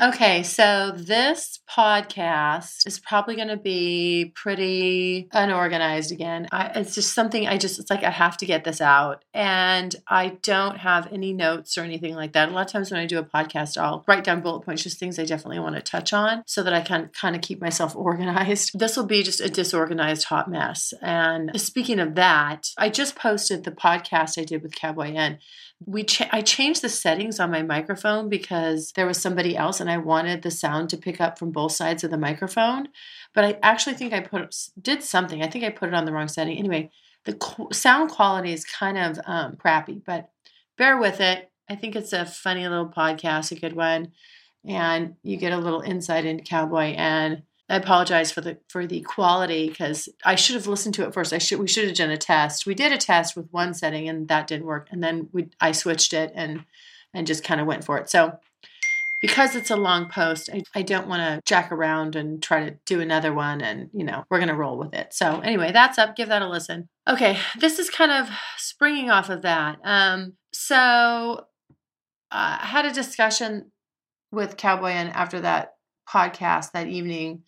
Okay, so this podcast is probably going to be pretty unorganized again. I, it's just something I just, it's like I have to get this out. And I don't have any notes or anything like that. A lot of times when I do a podcast, I'll write down bullet points, just things I definitely want to touch on so that I can kind of keep myself organized. This will be just a disorganized hot mess. And speaking of that, I just posted the podcast I did with Cowboy N we I changed the settings on my microphone because there was somebody else and I wanted the sound to pick up from both sides of the microphone. But I actually think I put did something. I think I put it on the wrong setting. Anyway, the qu- sound quality is kind of um, crappy, but bear with it. I think it's a funny little podcast, a good one, and you get a little insight into Cowboy N I apologize for the for the quality because I should have listened to it first. I should we should have done a test. We did a test with one setting and that didn't work, and then we I switched it and and just kind of went for it. So because it's a long post, I, I don't want to jack around and try to do another one, and you know we're gonna roll with it. So anyway, that's up. Give that a listen. Okay, this is kind of springing off of that. Um, so uh, I had a discussion with Cowboy N after that podcast that evening.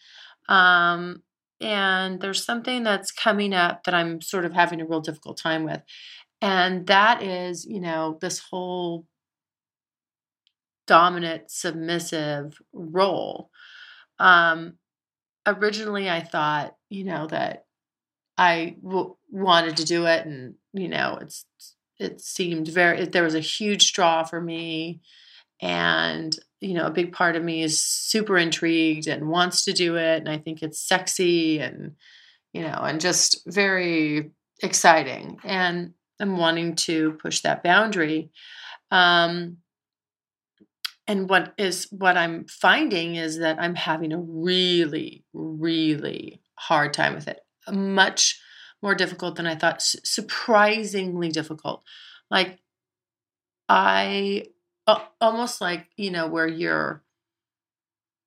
Um, and there's something that's coming up that I'm sort of having a real difficult time with. And that is, you know, this whole dominant, submissive role. Um, originally, I thought, you know, that I w- wanted to do it, and you know, it's it seemed very. There was a huge draw for me, and you know a big part of me is super intrigued and wants to do it and i think it's sexy and you know and just very exciting and i'm wanting to push that boundary. Um, and what is what i'm finding is that i'm having a really really hard time with it. Much more difficult than i thought surprisingly difficult. Like i almost like you know where you're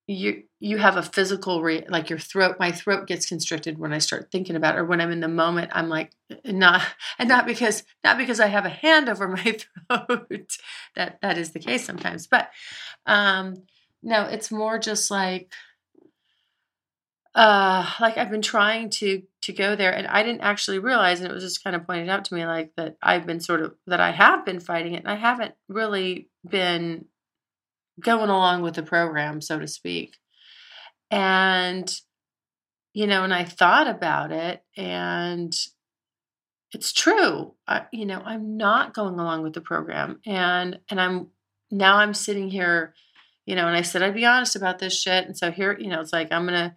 you you have a physical re- like your throat my throat gets constricted when i start thinking about it or when i'm in the moment i'm like not and not because not because i have a hand over my throat. That that is the case sometimes but um no it's more just like uh like i've been trying to to go there and i didn't actually realize and it was just kind of pointed out to me like that i've been sort of that i have been fighting it and i haven't really been going along with the program so to speak. And you know and i thought about it and it's true I, you know i'm not going along with the program and and i'm now i'm sitting here you know and i said i'd be honest about this shit and so here you know it's like i'm gonna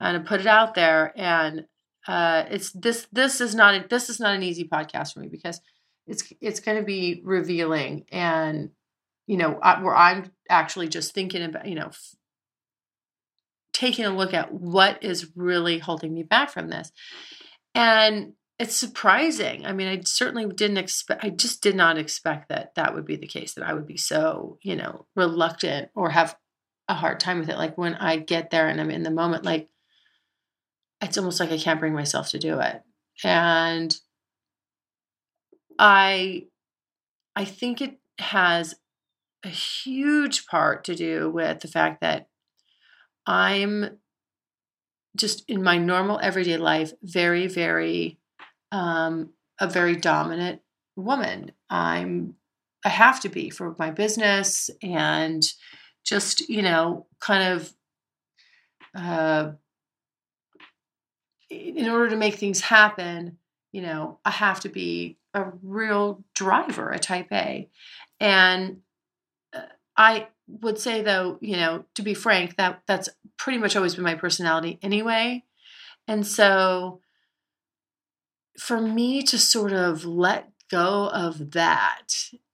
and put it out there. And uh, it's this this is not a, this is not an easy podcast for me because it's it's going to be revealing and you know I, where I'm actually just thinking about you know f- taking a look at what is really holding me back from this and it's surprising i mean i certainly didn't expect i just did not expect that that would be the case that i would be so you know reluctant or have a hard time with it like when i get there and i'm in the moment like it's almost like I can't bring myself to do it. And I I think it has a huge part to do with the fact that I'm just in my normal everyday life very very um, a very dominant woman. I'm I have to be for my business and just you know kind of uh, in order to make things happen, you know, I have to be a real driver, a type A. And uh, I would say though, you know, to be frank, that that's pretty much always been my personality anyway. And so for me to sort of let go of that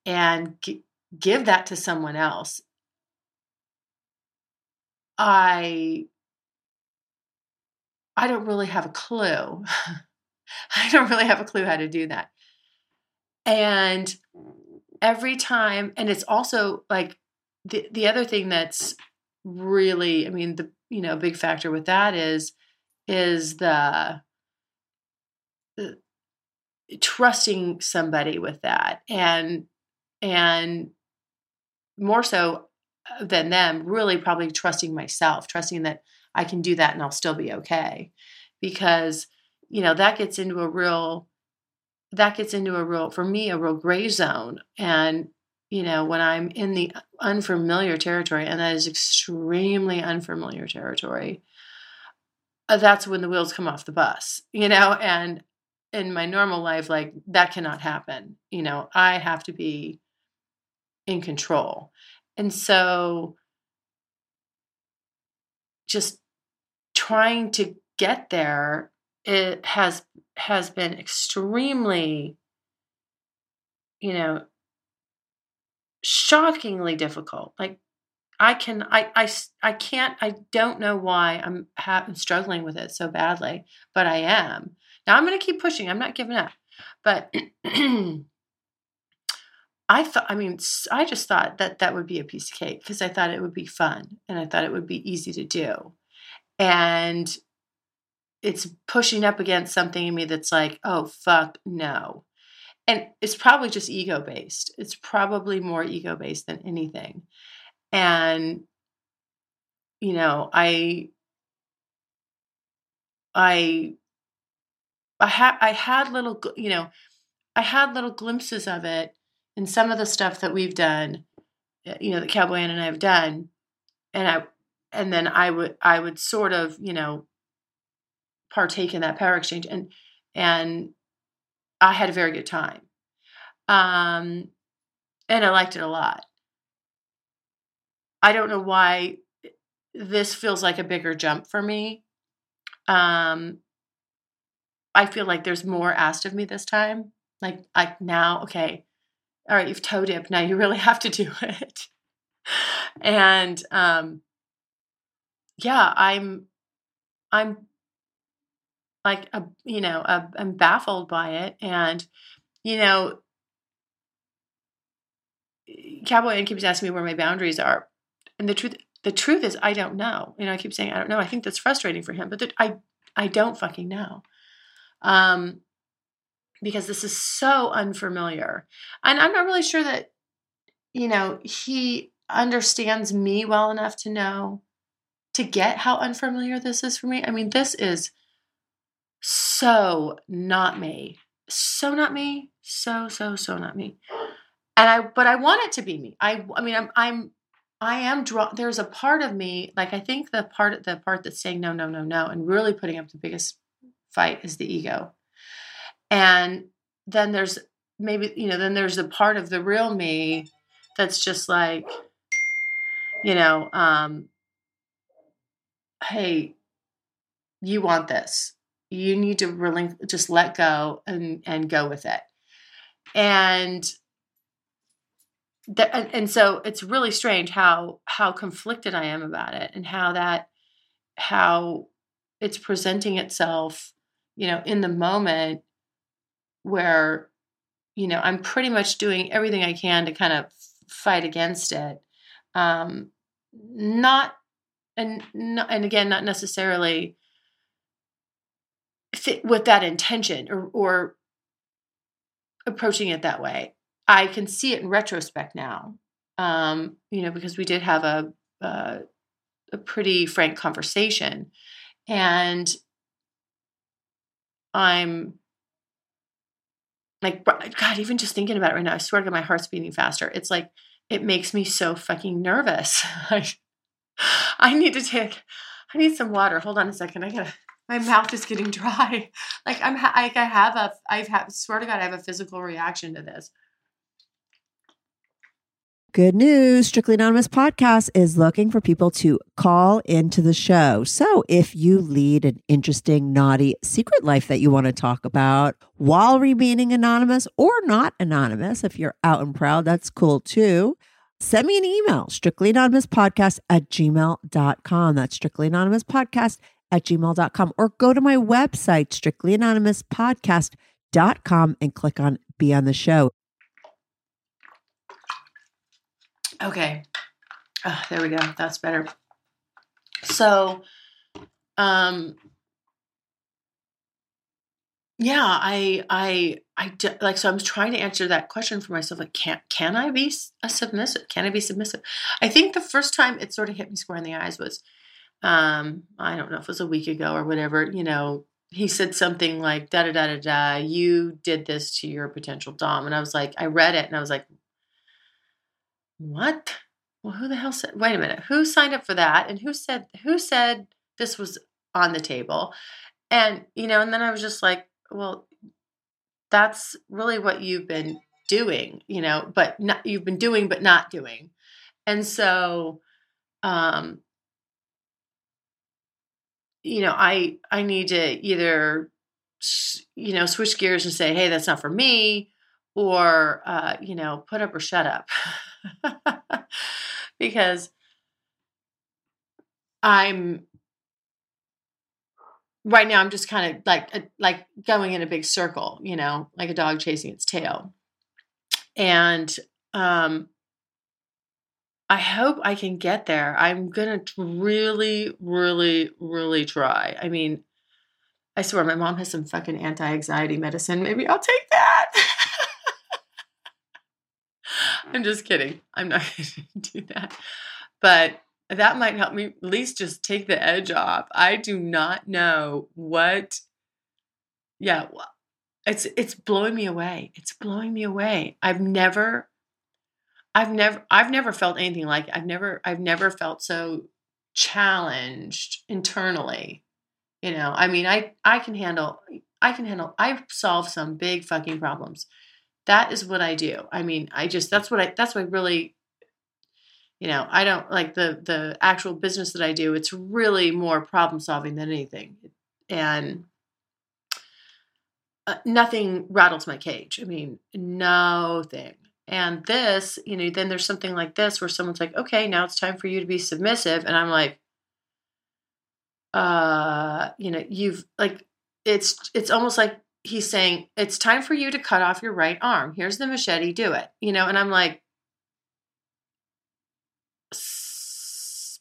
and g- give that to someone else, I I don't really have a clue. I don't really have a clue how to do that. And every time, and it's also like the the other thing that's really, I mean, the you know, big factor with that is is the, the trusting somebody with that and and more so uh, than them really probably trusting myself trusting that i can do that and i'll still be okay. Because you know that gets into a real that gets into a real for me a real gray zone. And you know when i'm in the unfamiliar territory and that is extremely unfamiliar territory uh, that's when the wheels come off the bus you know? And in my normal life like that cannot happen you know? I have to be in control. And so just trying to get there it has has been extremely you know shockingly difficult. Like i can i i, I can't i don't know why i'm ha- struggling with it so badly but i am. Now i'm going to keep pushing i'm not giving up but i thought i mean i just thought that that would be a piece of cake because i thought it would be fun and i thought it would be easy to do and it's pushing up against something in me that's like, oh, fuck, no. And it's probably just ego based. It's probably more ego based than anything. And, you know, I, I, I had, I had little, you know, I had little glimpses of it in some of the stuff that we've done, eh, you know, that Cowboy N and I have done. And I, and then I would, I would sort of, you know, partake in that power exchange and and I had a very good time. Um, and I liked it a lot. I don't know why this feels like a bigger jump for me. Um, I feel like there's more asked of me this time. Like, I now, okay, all right, you've toe dipped. Now you really have to do it. and um, yeah, I'm, I'm like a you know a, i'm baffled by it and you know cowboy N keeps asking me where my boundaries are and the truth the truth is i don't know you know i keep saying i don't know. I think that's frustrating for him but i i don't fucking know um because this is so unfamiliar and i'm not really sure that you know he understands me well enough to know to get how unfamiliar this is for me i mean this is so not me. So not me. So so so not me. And I but I want it to be me. I I mean I'm I'm I am drawn there's a part of me like I think the part the part that's saying no no no no and really putting up the biggest fight is the ego. And then there's maybe you know then there's a part of the real me that's just like you know um hey you want this. You need to really just let go and and go with it. And that and, and so it's really strange how how conflicted i am about it and how that how it's presenting itself you know in the moment where you know i'm pretty much doing everything i can to kind of fight against it. Um not and and again not necessarily fit with that intention or, or approaching it that way. I can see it in retrospect now, um, you know, because we did have a, a a pretty frank conversation, and I'm like, God, even just thinking about it right now, I swear to God, my heart's beating faster. It's like it makes me so fucking nervous. I need to take, I need some water. Hold on a second. I gotta my mouth is getting dry. Like I'm, like I have a, I've had, swear to God, I have a physical reaction to this. Good news. Strictly Anonymous podcast is looking for people to call into the show. So if you lead an interesting, naughty secret life that you want to talk about while remaining anonymous or not anonymous, if you're out and proud, that's cool too. Send me an email, strictly anonymous podcast at gmail.com. That's strictly anonymous podcast at gmail.com or go to my website, strictlyanonymouspodcast.com, and click on Be on the Show. Okay. Oh, there we go. That's better. So, um, yeah, I, I, I do, like. So I'm trying to answer that question for myself. Like, can can I be a submissive? Can I be submissive? I think the first time it sort of hit me square in the eyes was, um, I don't know if it was a week ago or whatever. You know, he said something like da da da da da. You did this to your potential dom, and I was like, I read it, and I was like, what? Well, who the hell said? Wait a minute. Who signed up for that? And who said who said this was on the table? And you know, and then I was just like, well, that's really what you've been doing, you know, but not you've been doing but not doing. And so um you know, I I need to either you know, switch gears and say, "Hey, that's not for me," or uh, you know, put up or shut up. because I'm right now I'm just kind of like uh, like going in a big circle, you know, like a dog chasing its tail. And um I hope I can get there. I'm going to really really really try. I mean, I swear my mom has some fucking anti-anxiety medicine. Maybe I'll take that. I'm just kidding. I'm not going to do that. But that might help me at least just take the edge off. I do not know what yeah, it's it's blowing me away. It's blowing me away. I've never I've never I've never felt anything like it. I've never I've never felt so challenged internally. You know, I mean, I I can handle I can handle I've solved some big fucking problems. That is what I do. I mean, I just that's what I that's what I really you know i don't like the the actual business that i do it's really more problem solving than anything. And uh, nothing rattles my cage. I mean no thing. And this you know then there's something like this where someone's like okay now it's time for you to be submissive. And i'm like uh you know you've like it's it's almost like he's saying it's time for you to cut off your right arm. Here's the machete. Do it you know and i'm like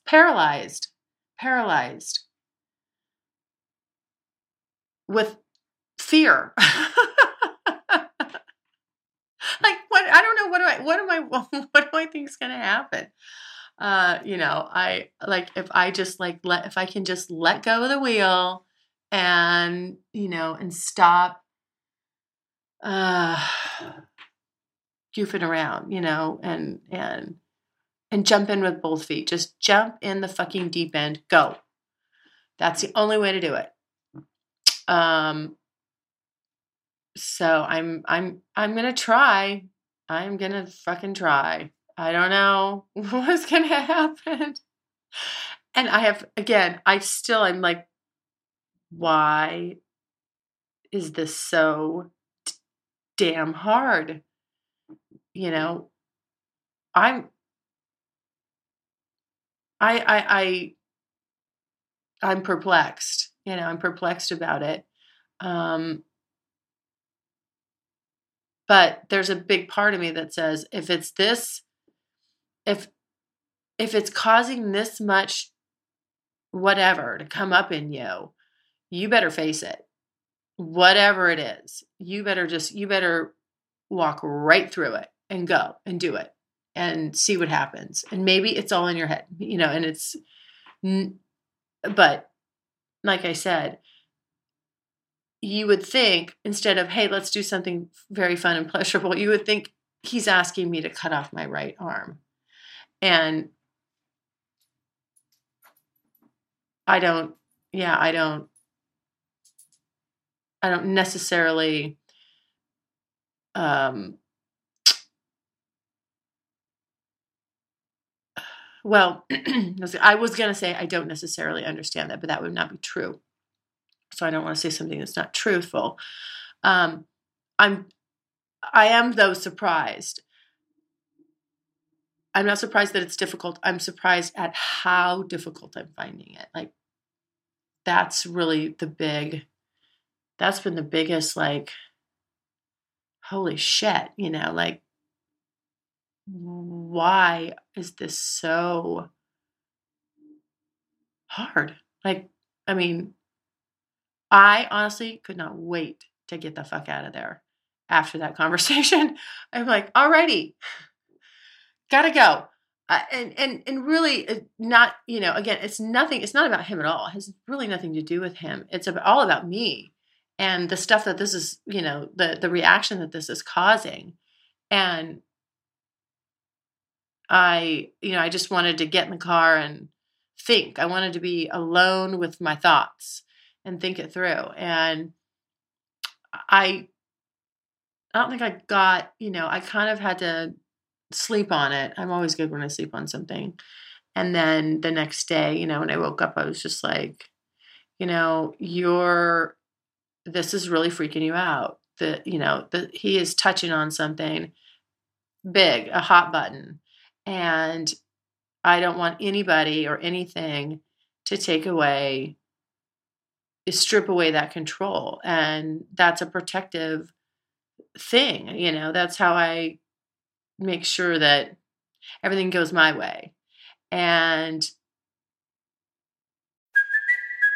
paralyzed, paralyzed with fear. like what I don't know what do I what am I what do I think is going to happen? Uh, you know, I like if I just like let if I can just let go of the wheel and you know and stop uh goofing around, you know, and and and jump in with both feet. Just jump in the fucking deep end. Go. That's the only way to do it. Um so I'm I'm I'm going to try. I'm going to fucking try. I don't know what's going to happen. And I have again, I still I'm like why is this so damn hard? You know, I'm I, I, I, I'm perplexed. You know, I'm perplexed about it. Um, but there's a big part of me that says if it's this, if if it's causing this much whatever to come up in you, you better face it. Whatever it is, you better just you better walk right through it and go and do it and see what happens. And maybe it's all in your head, you know, and it's, but like I said, you would think instead of, hey, let's do something very fun and pleasurable, you would think he's asking me to cut off my right arm. And I don't, yeah, I don't, I don't necessarily um, Well, I was going to say I don't necessarily understand that, but that would not be true. So I don't want to say something that's not truthful. Um, I'm, I am though surprised. I'm not surprised that it's difficult. I'm surprised at how difficult I'm finding it. Like, that's really the big that's been the biggest like holy shit you know like why is this so hard? Like i mean i honestly could not wait to get the fuck out of there after that conversation. I'm like alrighty gotta go. Uh, and and and really not you know again it's nothing it's not about him at all. It has really nothing to do with him. It's about, all about me and the stuff that this is you know the the reaction that this is causing. And i you know i just wanted to get in the car and think i wanted to be alone with my thoughts and think it through and i i don't think i got you know i kind of had to sleep on it. I'm always good when I sleep on something. And then the next day, you know, when I woke up, I was just like, you know, you're, this is really freaking you out. That, you know, that he is touching on something big, a hot button. And I don't want anybody or anything to take away, strip away that control. And that's a protective thing. You know, that's how I make sure that everything goes my way. And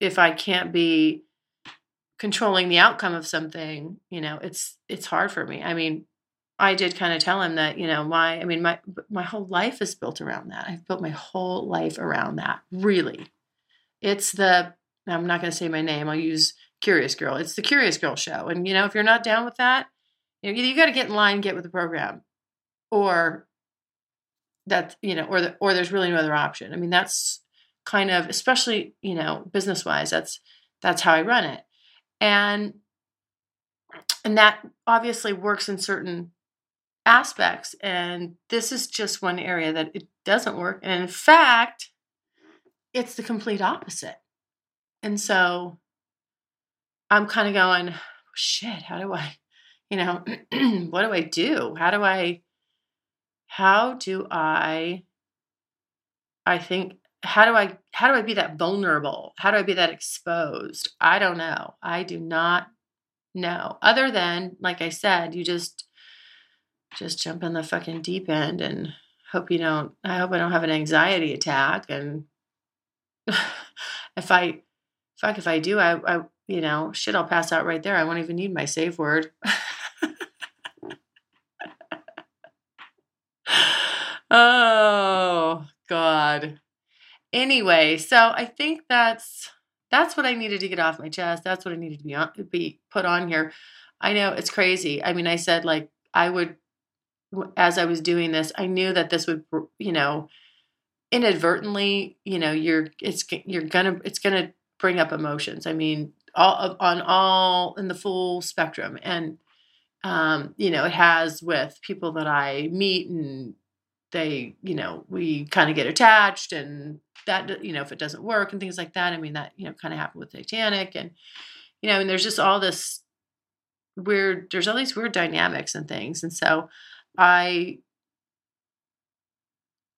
If I can't be controlling the outcome of something, you know, it's it's hard for me. I mean, I did kind of tell him that, you know, my I mean, my my whole life is built around that. I've built my whole life around that. Really. It's the I'm not going to say my name. I'll use Curious Girl. It's the Curious Girl show. And you know, if you're not down with that, you know, you got to get in line, get with the program, or that you know, or the, or there's really no other option. I mean, that's kind of, especially you know, business wise, that's that's how I run it, and and that obviously works in certain aspects. And this is just one area that it doesn't work. And in fact, it's the complete opposite. And so I'm kind of going, shit, how do I you know, what do I do? How do I, how do I, I think, how do I, how do I be that vulnerable? How do I be that exposed? I don't know. I do not know. Other than, like I said, you just, just jump in the fucking deep end and hope you don't, I hope I don't have an anxiety attack. And if I, fuck, if I do, I, I, you know, shit, I'll pass out right there. I won't even need my safe word. oh god anyway so i think that's that's what i needed to get off my chest. That's what i needed to be on be put on here. I know it's crazy. I mean i said like i would as i was doing this i knew that this would you know inadvertently you know you're it's you're gonna it's gonna bring up emotions. I mean all on all in the full spectrum. And um you know it has with people that i meet and they, you know, we kind of get attached and that, you know, if it doesn't work and things like that. I mean, that, you know, kind of happened with Titanic and, you know, and there's just all this weird, there's all these weird dynamics and things. And so I,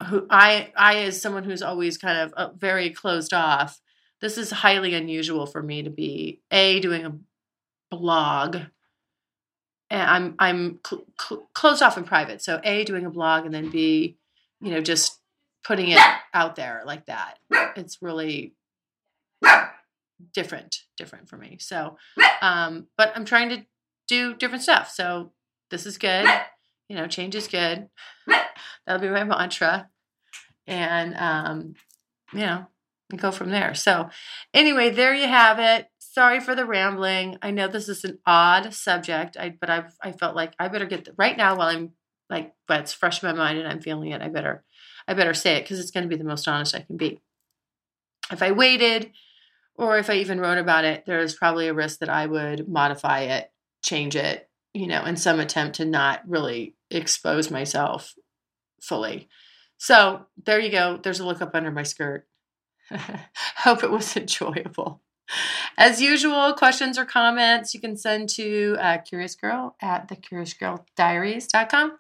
who I, I, as someone who's always kind of uh, very closed off, this is highly unusual for me to be a doing a blog I'm I'm cl- cl- closed off in private. So a doing a blog and then b, you know, just putting it out there like that. It's really different, different for me. So, um, but I'm trying to do different stuff. So this is good. You know, change is good. That'll be my mantra, and um, you know, go from there. So, anyway, there you have it sorry for the rambling. I know this is an odd subject, I, but I've I felt like I better get the, right now while I'm like, but it's fresh in my mind and I'm feeling it. I better I better say it because it's going to be the most honest I can be. If I waited or if I even wrote about it, there's probably a risk that I would modify it, change it, you know, in some attempt to not really expose myself fully. So there you go. There's a look up under my skirt. Hope it was enjoyable. As usual, questions or comments you can send to uh, Curious Girl at thecuriousgirldiaries.com.